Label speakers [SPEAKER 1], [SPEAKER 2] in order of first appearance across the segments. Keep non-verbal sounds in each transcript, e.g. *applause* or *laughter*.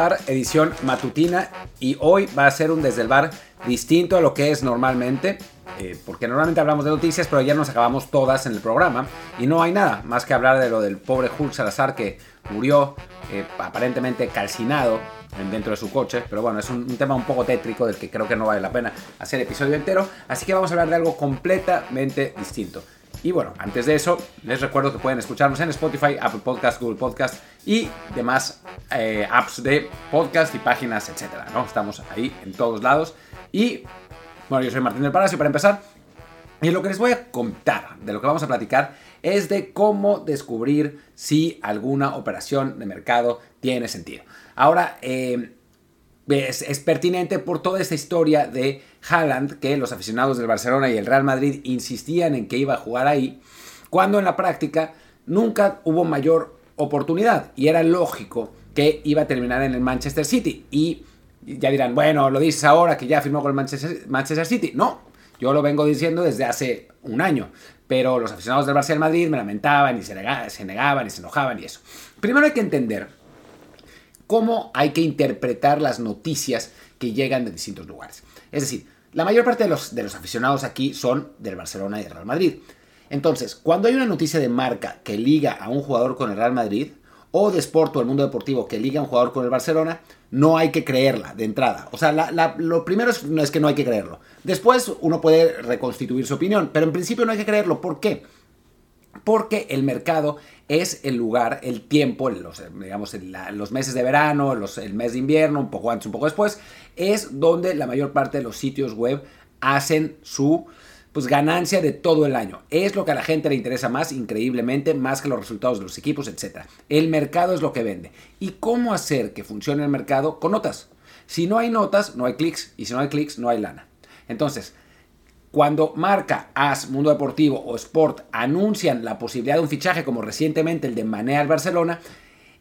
[SPEAKER 1] Edición matutina, y hoy va a ser un desde el bar distinto a lo que es normalmente, eh, porque normalmente hablamos de noticias, pero ayer nos acabamos todas en el programa, y no hay nada más que hablar de lo del pobre Hulk Salazar que murió eh, aparentemente calcinado dentro de su coche, pero bueno, es un, un, tema un poco tétrico del que creo que no vale la pena hacer episodio entero, así que vamos a hablar de algo completamente distinto. Y bueno, antes de eso, les recuerdo que pueden escucharnos en Spotify, Apple Podcast, Google Podcast y demás eh, apps de podcast y páginas, etcétera. ¿no? Estamos ahí en todos lados. Y bueno, yo soy Martín del Palacio para empezar. Y lo que les voy a contar, de lo que vamos a platicar, es de cómo descubrir si alguna operación de mercado tiene sentido. Ahora, eh, es, pertinente por toda esta historia de Haaland, que los aficionados del Barcelona y el Real Madrid insistían en que iba a jugar ahí, cuando en la práctica nunca hubo mayor oportunidad y era lógico que iba a terminar en el Manchester City. Y ya dirán, bueno, lo dices ahora que ya firmó con el Manchester, Manchester City. No, yo lo vengo diciendo desde hace un año, pero los aficionados del Barcelona y Madrid me lamentaban y se negaban y se enojaban y eso. Primero hay que entender cómo hay que interpretar las noticias que llegan de distintos lugares. Es decir, la mayor parte de los, de los aficionados aquí son del Barcelona y del Real Madrid. Entonces, cuando hay una noticia de marca que liga a un jugador con el Real Madrid, o de Sport o el mundo deportivo que liga a un jugador con el Barcelona, no hay que creerla de entrada. O sea, lo primero es, que no hay que creerlo. Después uno puede reconstituir su opinión, pero en principio no hay que creerlo. ¿Por qué? Porque el mercado es el lugar, el tiempo, los, digamos, los meses de verano, el mes de invierno, un poco antes, un poco después, es donde la mayor parte de los sitios web hacen su pues, ganancia de todo el año. Es lo que a la gente le interesa más, increíblemente, más que los resultados de los equipos, etc. El mercado es lo que vende. ¿Y cómo hacer que funcione el mercado? Con notas. Si no hay notas, no hay clics, y si no hay clics, no hay lana. Entonces, cuando Marca, As, Mundo Deportivo o Sport anuncian la posibilidad de un fichaje como recientemente el de Mané al Barcelona,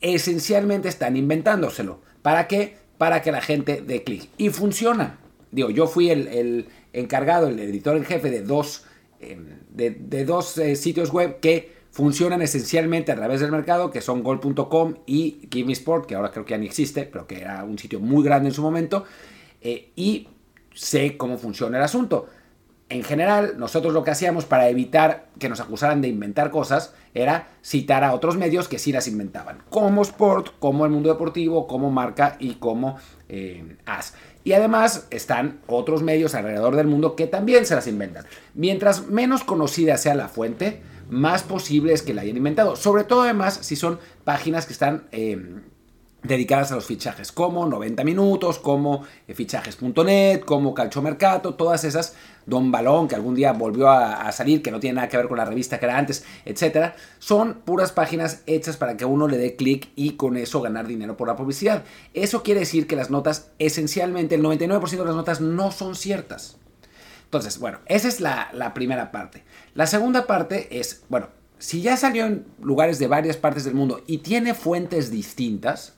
[SPEAKER 1] esencialmente están inventándoselo. ¿Para qué? Para que la gente dé clic. Y funciona. Digo, yo fui el, encargado, el editor en jefe de dos, em, de, dos eh, sitios web que funcionan esencialmente a través del mercado, que son gol.com y Give Sport, que ahora creo que ya ni existe, pero que era un sitio muy grande en su momento. Eh, y sé cómo funciona el asunto en general, nosotros lo que hacíamos para evitar que nos acusaran de inventar cosas era citar a otros medios que sí las inventaban, como Sport, como el mundo deportivo, como Marca y como eh, As. Y además están otros medios alrededor del mundo que también se las inventan. Mientras menos conocida sea la fuente, más posible es que la hayan inventado. Sobre todo además si son páginas que están... Eh, dedicadas a los fichajes, como 90 minutos, como eh, fichajes.net, como Calchomercato, todas esas, Don Balón, que algún día volvió a, salir, que no tiene nada que ver con la revista que era antes, etcétera, son puras páginas hechas para que uno le dé clic y con eso ganar dinero por la publicidad. Eso quiere decir que las notas, esencialmente, el 99% de las notas no son ciertas. Entonces, bueno, esa es la, la primera parte. La segunda parte es, bueno, si ya salió en lugares de varias partes del mundo y tiene fuentes distintas,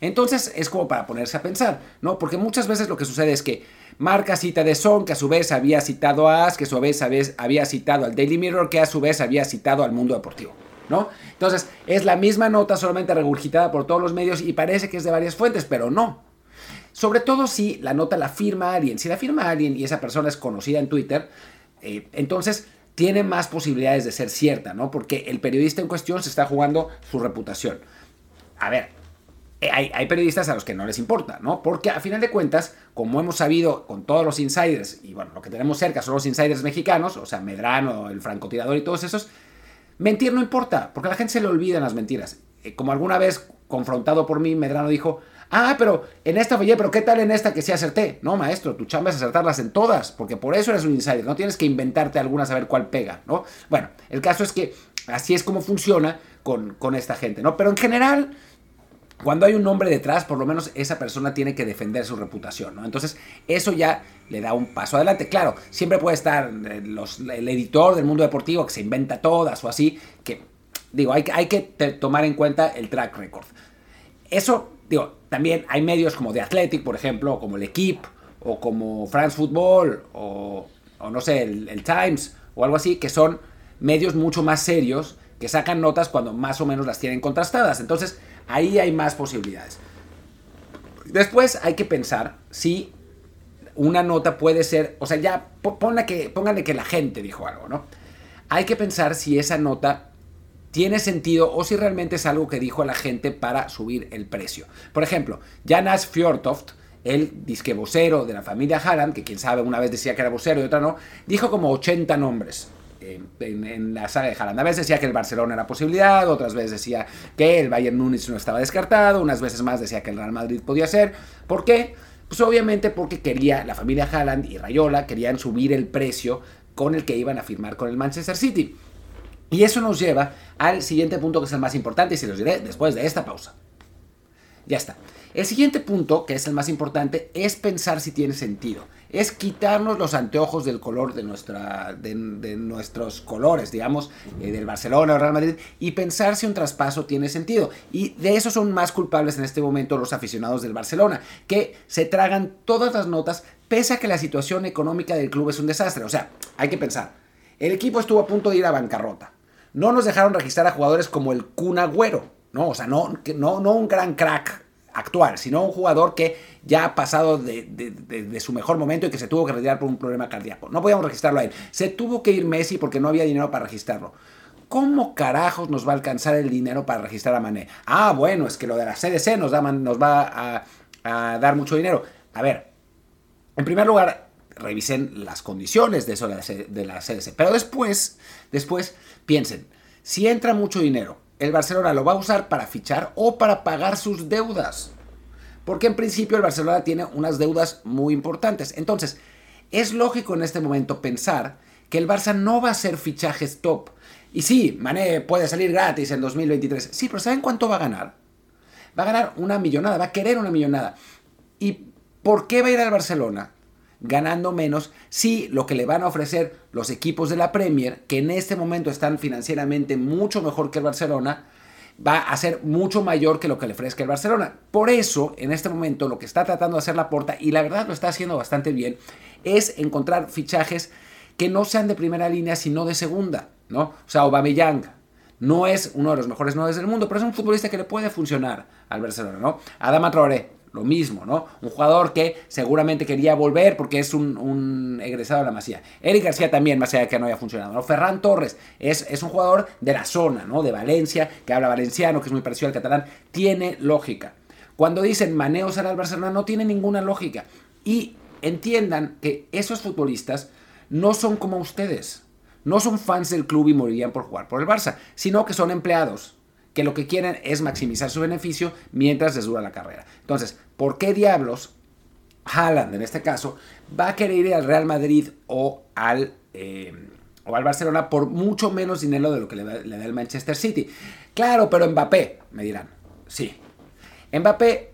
[SPEAKER 1] entonces es como para ponerse a pensar, ¿no? Porque muchas veces lo que sucede es que marca cita de Son, que a su vez había citado a As, que a su vez había citado al Daily Mirror, que a su vez había citado al mundo deportivo, ¿no? Entonces es la misma nota solamente regurgitada por todos los medios y parece que es de varias fuentes, pero no. Sobre todo si la nota la firma alguien. Si la firma alguien y esa persona es conocida en Twitter, eh, entonces tiene más posibilidades de ser cierta, ¿no? Porque el periodista en cuestión se está jugando su reputación. A ver, eh, hay, periodistas a los que no les importa, ¿no? Porque a final de cuentas, como hemos sabido con todos los insiders, y bueno, lo que tenemos cerca son los insiders mexicanos, o sea, Medrano, el francotirador y todos esos, mentir no importa, porque a la gente se le olvidan las mentiras. Eh, como alguna vez, confrontado por mí, Medrano dijo, ah, pero en esta, oye, pero ¿qué tal en esta que sí acerté? No, maestro, tu chamba es acertarlas en todas, porque por eso eres un insider, no tienes que inventarte alguna a ver cuál pega, ¿no? Bueno, el caso es que así es como funciona con, con esta gente, ¿no? Pero en general cuando hay un nombre detrás, por lo menos esa persona tiene que defender su reputación, ¿no? Entonces, eso ya le da un paso adelante. Claro, siempre puede estar eh, el editor del mundo deportivo que se inventa todas o así, que, digo, hay, hay que tomar en cuenta el track record. Eso, digo, también hay medios como The Athletic, por ejemplo, como el Equipe, o como France Football, o, no sé, el Times, o algo así, que son medios mucho más serios que sacan notas cuando más o menos las tienen contrastadas. Entonces, Ahí hay más posibilidades. Después hay que pensar si una nota puede ser, o sea, ya póngale que, póngale que la gente dijo algo, ¿no? Hay que pensar si esa nota tiene sentido o si realmente es algo que dijo la gente para subir el precio. Por ejemplo, Janas Fjordtoft, el disque vocero de la familia Haaland, que quién sabe, una vez decía que era vocero y otra no, dijo como 80 nombres. En, la saga de Haaland. A veces decía que el Barcelona era posibilidad, otras veces decía que el Bayern Múnich no estaba descartado, unas veces más decía que el Real Madrid podía ser. ¿Por qué? Pues obviamente porque quería, la familia Haaland y Rayola querían subir el precio con el que iban a firmar con el Manchester City. Y eso nos lleva al siguiente punto que es el más importante y se los diré después de esta pausa. Ya está. El siguiente punto, que es el más importante, es pensar si tiene sentido. Es quitarnos los anteojos del color de, nuestra, de, nuestros colores, digamos, eh, del Barcelona o Real Madrid, y pensar si un traspaso tiene sentido. Y de eso son más culpables en este momento los aficionados del Barcelona, que se tragan todas las notas, pese a que la situación económica del club es un desastre. O sea, hay que pensar. El equipo estuvo a punto de ir a bancarrota. No nos dejaron registrar a jugadores como el Kun Agüero, ¿no? O sea, no, no, no un gran crack actual, sino un jugador que ya ha pasado de, su mejor momento y que se tuvo que retirar por un problema cardíaco. No podíamos registrarlo a él. Se tuvo que ir Messi porque no había dinero para registrarlo. ¿Cómo carajos nos va a alcanzar el dinero para registrar a Mané? Ah, bueno, es que lo de la CDC nos, da, nos va a, dar mucho dinero. A ver, en primer lugar, revisen las condiciones de eso de la CDC. Pero después, después, piensen, si entra mucho dinero, el Barcelona lo va a usar para fichar o para pagar sus deudas. Porque en principio el Barcelona tiene unas deudas muy importantes. Entonces, es lógico en este momento pensar que el Barça no va a hacer fichajes top. Y sí, Mané puede salir gratis en 2023. Sí, pero ¿saben cuánto va a ganar? Va a ganar una millonada, va a querer una millonada. ¿Y por qué va a ir al Barcelona? Ganando menos si lo que le van a ofrecer los equipos de la Premier, que en este momento están financieramente mucho mejor que el Barcelona, va a ser mucho mayor que lo que le ofrezca el Barcelona. Por eso, en este momento, lo que está tratando de hacer la porta, y la verdad lo está haciendo bastante bien, es encontrar fichajes que no sean de primera línea, sino de segunda, ¿no? O sea, Aubameyang, no es uno de los mejores nueve del mundo, pero es un futbolista que le puede funcionar al Barcelona, ¿no? Adama Traoré, lo mismo, ¿no? Un jugador que seguramente quería volver porque es un, egresado de la Masía. Eric García también, más allá de que no haya funcionado. ¿no? Ferran Torres es, es, un jugador de la zona, ¿no? De Valencia, que habla valenciano, que es muy parecido al catalán. Tiene lógica. Cuando dicen Maneo será el Barcelona, no tiene ninguna lógica. Y entiendan que esos futbolistas no son como ustedes. No son fans del club y morirían por jugar por el Barça, sino que son empleados que lo que quieren es maximizar su beneficio mientras les dura la carrera. Entonces, ¿por qué diablos Haaland, en este caso, va a querer ir al Real Madrid o al, eh, o al Barcelona por mucho menos dinero de lo que le da, le da el Manchester City? Claro, pero Mbappé, me dirán. Sí. Mbappé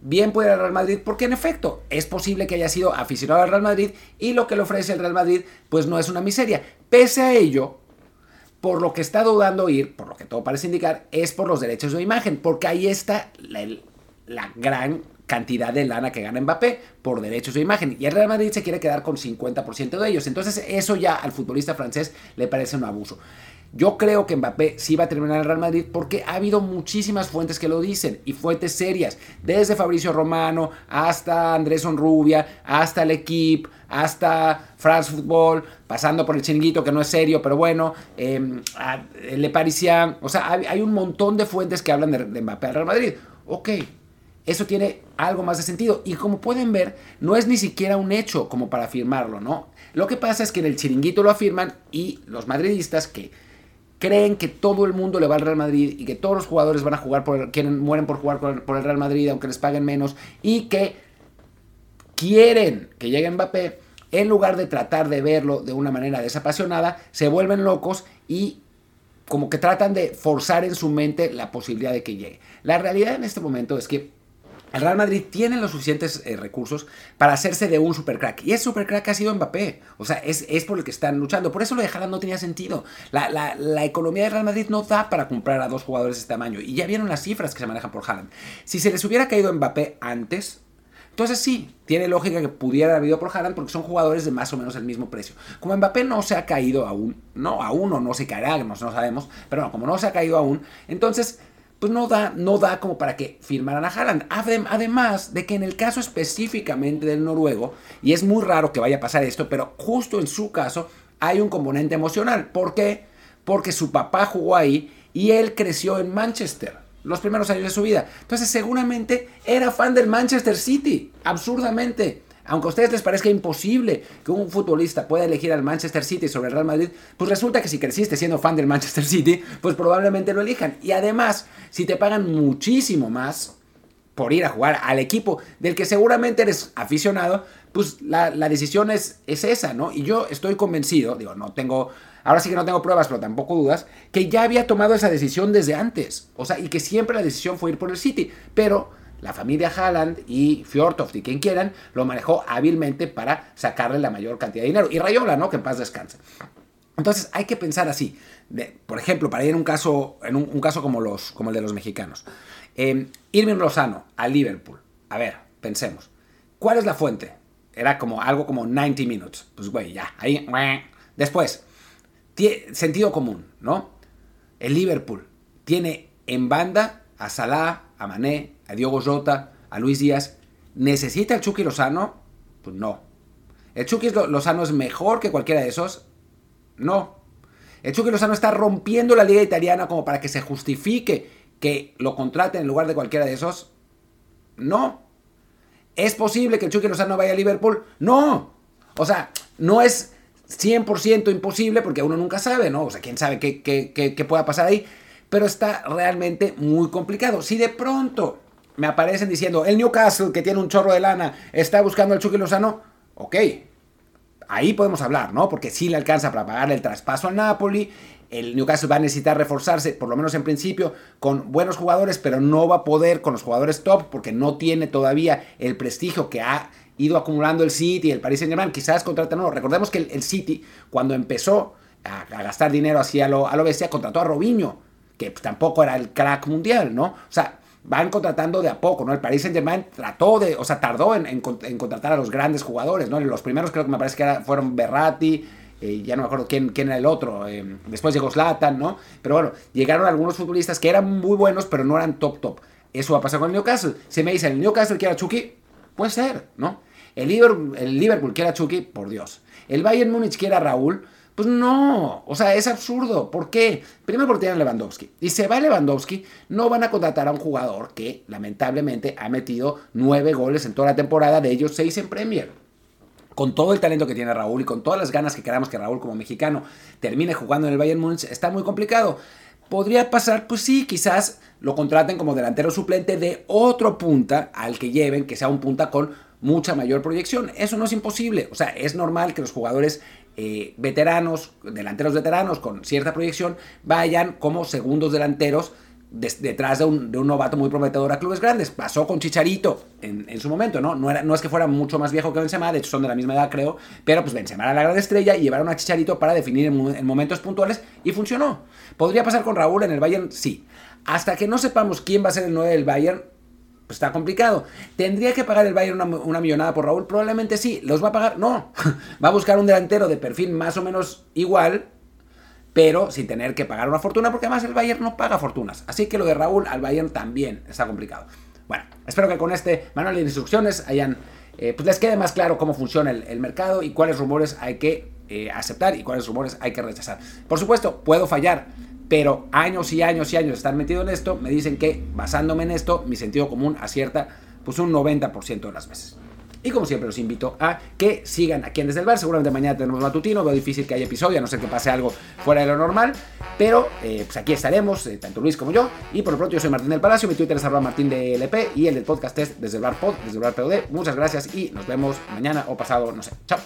[SPEAKER 1] bien puede ir al Real Madrid porque en efecto es posible que haya sido aficionado al Real Madrid y lo que le ofrece el Real Madrid pues no es una miseria. Pese a ello, por lo que está dudando ir, por lo que todo parece indicar, es por los derechos de imagen, porque ahí está la, gran cantidad de lana que gana Mbappé por derechos de imagen. Y el Real Madrid se quiere quedar con 50% de ellos. Entonces eso ya al futbolista francés le parece un abuso. Yo creo que Mbappé sí va a terminar en el Real Madrid porque ha habido muchísimas fuentes que lo dicen y fuentes serias, desde Fabricio Romano hasta Andrés Onrubia, hasta el equipo, hasta France Football, pasando por el chiringuito que no es serio, pero bueno, eh, Le Parisien, o sea, hay, un montón de fuentes que hablan de, de Mbappé al Real Madrid. Ok, eso tiene algo más de sentido. Y como pueden ver, no es ni siquiera un hecho como para afirmarlo, ¿no? Lo que pasa es que en el chiringuito lo afirman y los madridistas que creen que todo el mundo le va al Real Madrid y que todos los jugadores van a jugar por quieren, mueren por jugar por, el Real Madrid aunque les paguen menos y que quieren que llegue Mbappé en lugar de tratar de verlo de una manera desapasionada, se vuelven locos y como que tratan de forzar en su mente la posibilidad de que llegue. La realidad en este momento es que el Real Madrid tiene los suficientes eh, recursos para hacerse de un supercrack. Y ese supercrack ha sido Mbappé. O sea, es, por el que están luchando. Por eso lo de Haaland no tenía sentido. La, economía del Real Madrid no da para comprar a dos jugadores de este tamaño. Y ya vieron las cifras que se manejan por Haaland. Si se les hubiera caído Mbappé antes, entonces sí, tiene lógica que pudiera haber habido por Haaland porque son jugadores de más o menos el mismo precio. Como Mbappé no se ha caído aún, no, aún o no se caerá, no, no sabemos, pero no, como no se ha caído aún, entonces pues no da, no da como para que firmaran a Haaland. Además de que en el caso específicamente del noruego, y es muy raro que vaya a pasar esto, pero justo en su caso hay un componente emocional. ¿Por qué? Porque su papá jugó ahí y él creció en Manchester los primeros años de su vida. Entonces seguramente era fan del Manchester City, absurdamente. Aunque a ustedes les parezca imposible que un futbolista pueda elegir al Manchester City sobre el Real Madrid, pues resulta que si creciste siendo fan del Manchester City, pues probablemente lo elijan. Y además, si te pagan muchísimo más por ir a jugar al equipo del que seguramente eres aficionado, pues la, decisión es, es esa, ¿no? Y yo estoy convencido, digo, no tengo ahora sí que no tengo pruebas, pero tampoco dudas, que ya había tomado esa decisión desde antes. O sea, y que siempre la decisión fue ir por el City. Pero la familia Haaland y Fjordtoft y quien quieran lo manejó hábilmente para sacarle la mayor cantidad de dinero. Y Rayola, ¿no? Que en paz descanse. Entonces hay que pensar así. por ejemplo, para ir en un caso, en un, caso como, los, como el de los mexicanos. Eh, Irving Lozano a Liverpool. A ver, pensemos. ¿Cuál es la fuente? Era como algo como 90 minutos. Pues güey, ya. Ahí. Después, sentido común, ¿no? El Liverpool tiene en banda a Salah, a Mané, a Diogo Jota, a Luis Díaz. ¿Necesita el Chucky Lozano? Pues no. ¿El Chucky Lozano es mejor que cualquiera de esos? No. El Chucky Lozano está rompiendo la liga italiana como para que se justifique que lo contraten en lugar de cualquiera de esos. No. ¿Es posible que el Chucky Lozano vaya a Liverpool? No. O sea, no es 100% imposible porque uno nunca sabe, ¿no? O sea, quién sabe qué, qué, qué, pueda pasar ahí. Pero está realmente muy complicado. Si de pronto me aparecen diciendo, el Newcastle, que tiene un chorro de lana, está buscando al Chucky Lozano, ok, ahí podemos hablar, ¿no? Porque sí le alcanza para pagarle el traspaso al Napoli. El Newcastle va a necesitar reforzarse, por lo menos en principio, con buenos jugadores, pero no va a poder con los jugadores top porque no tiene todavía el prestigio que ha ido acumulando el City, el Paris Saint Germain, quizás contratan no. Recordemos que el, City, cuando empezó a, gastar dinero así a lo, a lo bestia, contrató a Robinho, que tampoco era el crack mundial, ¿no? O sea, van contratando de a poco, ¿no? El Paris Saint Germain trató de, o sea, tardó en, contratar a los grandes jugadores, ¿no? Los primeros creo que me parece que fueron Berratti, eh, ya no me acuerdo quién, quién era el otro, eh, después llegó Zlatan, ¿no? Pero bueno, llegaron algunos futbolistas que eran muy buenos, pero no eran top top. Eso va a pasar con el Newcastle. Si me dicen, el Newcastle quiere a Chucky, puede ser, ¿no? El Liverpool, el Liverpool quiere a Chucky, por Dios. El Bayern Múnich quiere a Raúl, pues no, o sea, es absurdo. ¿Por qué? Primero porque tienen Lewandowski. Y se va Lewandowski, no van a contratar a un jugador que lamentablemente ha metido nueve goles en toda la temporada, de ellos seis en Premier. Con todo el talento que tiene Raúl y con todas las ganas que queramos que Raúl como mexicano termine jugando en el Bayern Múnich, está muy complicado. ¿Podría pasar? Pues sí, quizás lo contraten como delantero suplente de otro punta al que lleven, que sea un punta con mucha mayor proyección. Eso no es imposible. O sea, es normal que los jugadores eh, veteranos, delanteros veteranos con cierta proyección, vayan como segundos delanteros detrás de un, novato muy prometedor a clubes grandes. Pasó con Chicharito en, su momento, ¿no? No, era, no es que fuera mucho más viejo que Benzema, de hecho son de la misma edad creo, pero pues Benzema era la gran estrella y llevaron a Chicharito para definir en, en momentos puntuales y funcionó. ¿Podría pasar con Raúl en el Bayern? Sí. Hasta que no sepamos quién va a ser el 9 del Bayern, pues está complicado. ¿Tendría que pagar el Bayern una, millonada por Raúl? Probablemente sí. ¿Los va a pagar? No. *laughs* va a buscar un delantero de perfil más o menos igual, pero sin tener que pagar una fortuna, porque además el Bayern no paga fortunas. Así que lo de Raúl al Bayern también está complicado. Bueno, espero que con este manual de instrucciones hayan, eh, pues les quede más claro cómo funciona el, mercado y cuáles rumores hay que eh, aceptar y cuáles rumores hay que rechazar. Por supuesto, puedo fallar pero años y años y años de estar metido en esto, me dicen que basándome en esto, mi sentido común acierta pues un 90% de las veces. Y como siempre los invito a que sigan aquí en Desde el Bar. Seguramente mañana tenemos matutino. Veo difícil que haya episodio, a no ser que pase algo fuera de lo normal. Pero eh, pues aquí estaremos, eh, tanto Luis como yo. Y por lo pronto yo soy Martín del Palacio. Mi Twitter es arroba martín de. Y el del podcast es Desde el Bar Pod, Desde el Bar POD. Muchas gracias y nos vemos mañana o pasado, no sé. Chao.